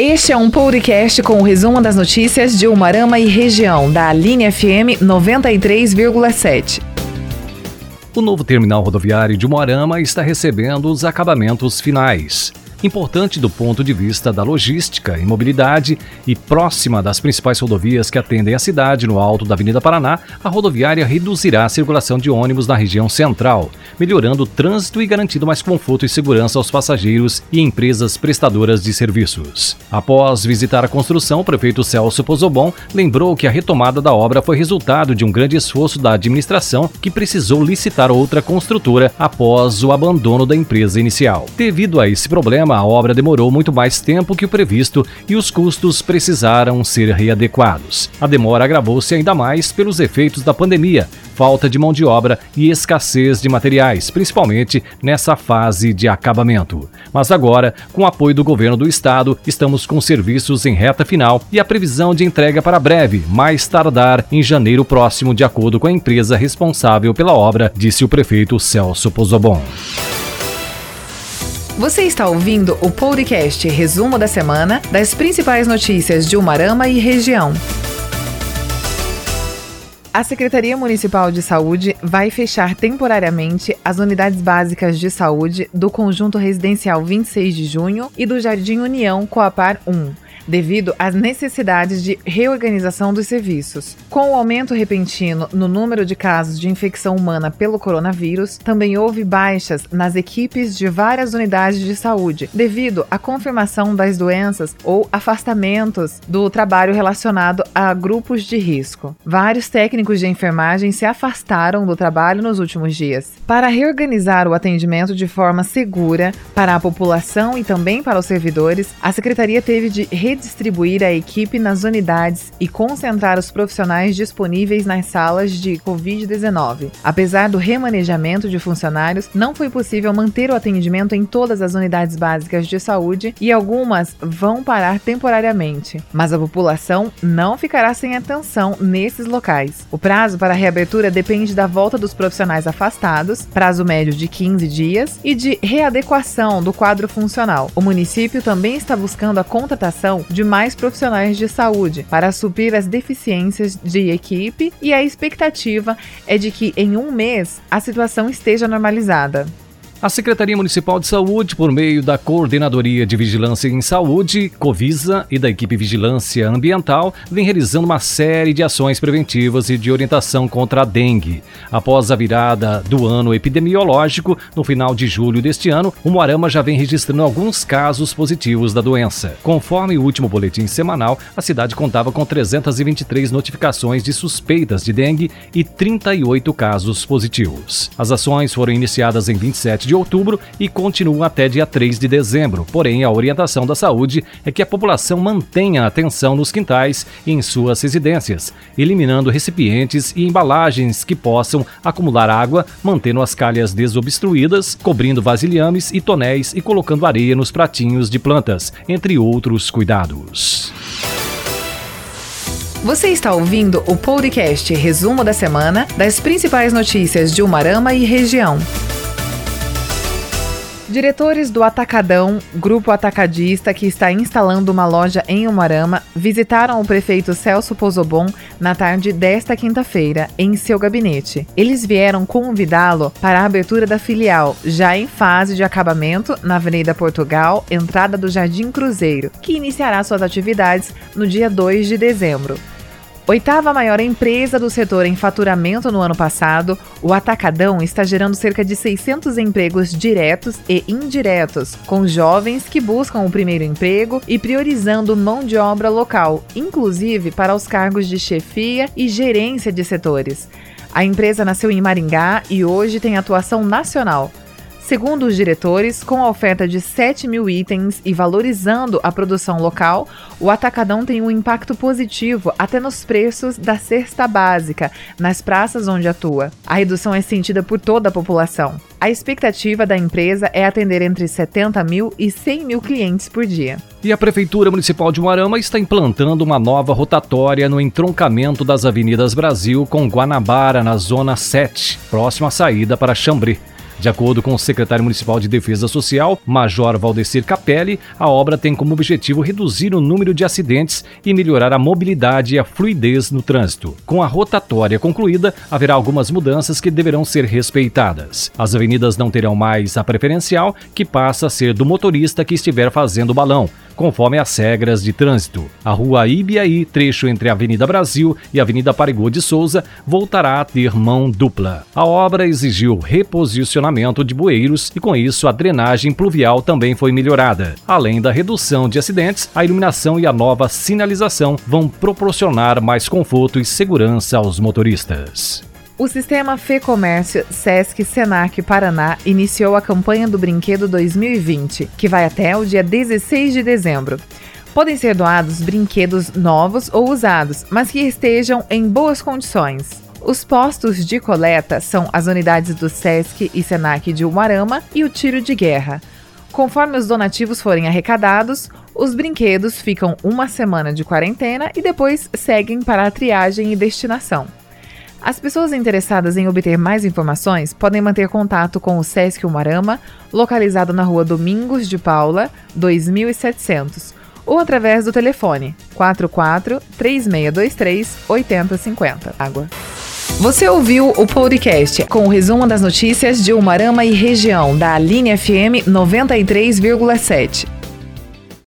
Este é um podcast com o resumo das notícias de Umarama e região, da Linha FM 93,7. O novo terminal rodoviário de Umarama está recebendo os acabamentos finais importante do ponto de vista da logística e mobilidade e próxima das principais rodovias que atendem a cidade no alto da Avenida Paraná, a rodoviária reduzirá a circulação de ônibus na região central, melhorando o trânsito e garantindo mais conforto e segurança aos passageiros e empresas prestadoras de serviços. Após visitar a construção, o prefeito Celso Pozobon lembrou que a retomada da obra foi resultado de um grande esforço da administração que precisou licitar outra construtora após o abandono da empresa inicial. Devido a esse problema, a obra demorou muito mais tempo que o previsto e os custos precisaram ser readequados. A demora agravou-se ainda mais pelos efeitos da pandemia, falta de mão de obra e escassez de materiais, principalmente nessa fase de acabamento. Mas agora, com o apoio do governo do estado, estamos com serviços em reta final e a previsão de entrega para breve, mais tardar em janeiro próximo, de acordo com a empresa responsável pela obra, disse o prefeito Celso Pozobon. Você está ouvindo o podcast Resumo da Semana das principais notícias de Umarama e região. A Secretaria Municipal de Saúde vai fechar temporariamente as unidades básicas de saúde do Conjunto Residencial 26 de Junho e do Jardim União Coapar 1 devido às necessidades de reorganização dos serviços. Com o aumento repentino no número de casos de infecção humana pelo coronavírus, também houve baixas nas equipes de várias unidades de saúde, devido à confirmação das doenças ou afastamentos do trabalho relacionado a grupos de risco. Vários técnicos de enfermagem se afastaram do trabalho nos últimos dias. Para reorganizar o atendimento de forma segura para a população e também para os servidores, a secretaria teve de redistribuir a equipe nas unidades e concentrar os profissionais disponíveis nas salas de Covid-19. Apesar do remanejamento de funcionários, não foi possível manter o atendimento em todas as unidades básicas de saúde e algumas vão parar temporariamente. Mas a população não ficará sem atenção nesses locais. O prazo para a reabertura depende da volta dos profissionais afastados, prazo médio de 15 dias, e de readequação do quadro funcional. O município também está buscando a contratação de mais profissionais de saúde para suprir as deficiências de equipe e a expectativa é de que em um mês a situação esteja normalizada. A Secretaria Municipal de Saúde, por meio da Coordenadoria de Vigilância em Saúde, Covisa, e da equipe Vigilância Ambiental, vem realizando uma série de ações preventivas e de orientação contra a dengue. Após a virada do ano epidemiológico, no final de julho deste ano, o Moarama já vem registrando alguns casos positivos da doença. Conforme o último boletim semanal, a cidade contava com 323 notificações de suspeitas de dengue e 38 casos positivos. As ações foram iniciadas em 27 de outubro e continua até dia 3 de dezembro. Porém, a orientação da saúde é que a população mantenha a atenção nos quintais e em suas residências, eliminando recipientes e embalagens que possam acumular água, mantendo as calhas desobstruídas, cobrindo vasilhames e tonéis e colocando areia nos pratinhos de plantas, entre outros cuidados. Você está ouvindo o podcast Resumo da Semana das principais notícias de Umarama e região. Diretores do Atacadão, grupo atacadista que está instalando uma loja em Umarama, visitaram o prefeito Celso Pozobon na tarde desta quinta-feira, em seu gabinete. Eles vieram convidá-lo para a abertura da filial, já em fase de acabamento, na Avenida Portugal, entrada do Jardim Cruzeiro, que iniciará suas atividades no dia 2 de dezembro. Oitava maior empresa do setor em faturamento no ano passado, o Atacadão está gerando cerca de 600 empregos diretos e indiretos, com jovens que buscam o primeiro emprego e priorizando mão de obra local, inclusive para os cargos de chefia e gerência de setores. A empresa nasceu em Maringá e hoje tem atuação nacional. Segundo os diretores, com a oferta de 7 mil itens e valorizando a produção local, o Atacadão tem um impacto positivo até nos preços da cesta básica, nas praças onde atua. A redução é sentida por toda a população. A expectativa da empresa é atender entre 70 mil e 100 mil clientes por dia. E a Prefeitura Municipal de Moarama está implantando uma nova rotatória no entroncamento das Avenidas Brasil com Guanabara, na Zona 7, próxima à saída para Xambri. De acordo com o secretário municipal de Defesa Social, Major Valdecir Capelli, a obra tem como objetivo reduzir o número de acidentes e melhorar a mobilidade e a fluidez no trânsito. Com a rotatória concluída, haverá algumas mudanças que deverão ser respeitadas. As avenidas não terão mais a preferencial, que passa a ser do motorista que estiver fazendo o balão, conforme as regras de trânsito. A rua Ibiaí, trecho entre a Avenida Brasil e a Avenida Parigô de Souza, voltará a ter mão dupla. A obra exigiu reposicionamento de bueiros e, com isso, a drenagem pluvial também foi melhorada. Além da redução de acidentes, a iluminação e a nova sinalização vão proporcionar mais conforto e segurança aos motoristas. O sistema Fê Comércio Sesc Senac Paraná iniciou a campanha do Brinquedo 2020, que vai até o dia 16 de dezembro. Podem ser doados brinquedos novos ou usados, mas que estejam em boas condições. Os postos de coleta são as unidades do SESC e SENAC de Umarama e o tiro de guerra. Conforme os donativos forem arrecadados, os brinquedos ficam uma semana de quarentena e depois seguem para a triagem e destinação. As pessoas interessadas em obter mais informações podem manter contato com o Sesc Umarama, localizado na rua Domingos de Paula, 2700, ou através do telefone 44 3623 8050. Água. Você ouviu o podcast com o resumo das notícias de Umarama e região da Aline FM 93,7.